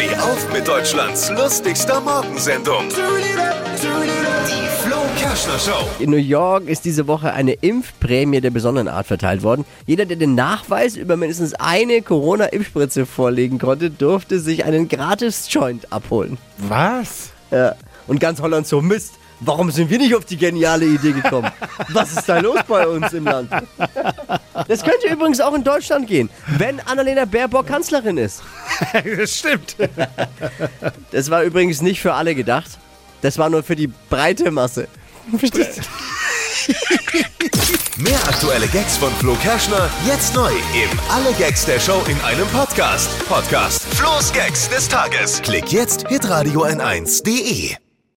Steh auf mit Deutschlands lustigster Morgensendung. Die Flo Kerschner Show. In New York ist diese Woche eine Impfprämie der besonderen Art verteilt worden. Jeder, der den Nachweis über mindestens eine Corona-Impfspritze vorlegen konnte, durfte sich einen Gratis-Joint abholen. Was? Ja. Und ganz Holland so, Mist, warum sind wir nicht auf die geniale Idee gekommen? Was ist da los bei uns im Land? Das könnte übrigens auch in Deutschland gehen, wenn Annalena Baerbock Kanzlerin ist. das stimmt. Das war übrigens nicht für alle gedacht. Das war nur für die breite Masse. Verstehst du? Mehr aktuelle Gags von Flo Kerschner jetzt neu im Alle Gags der Show in einem Podcast. Podcast Flo's Gags des Tages. Klick jetzt hitradio n1.de.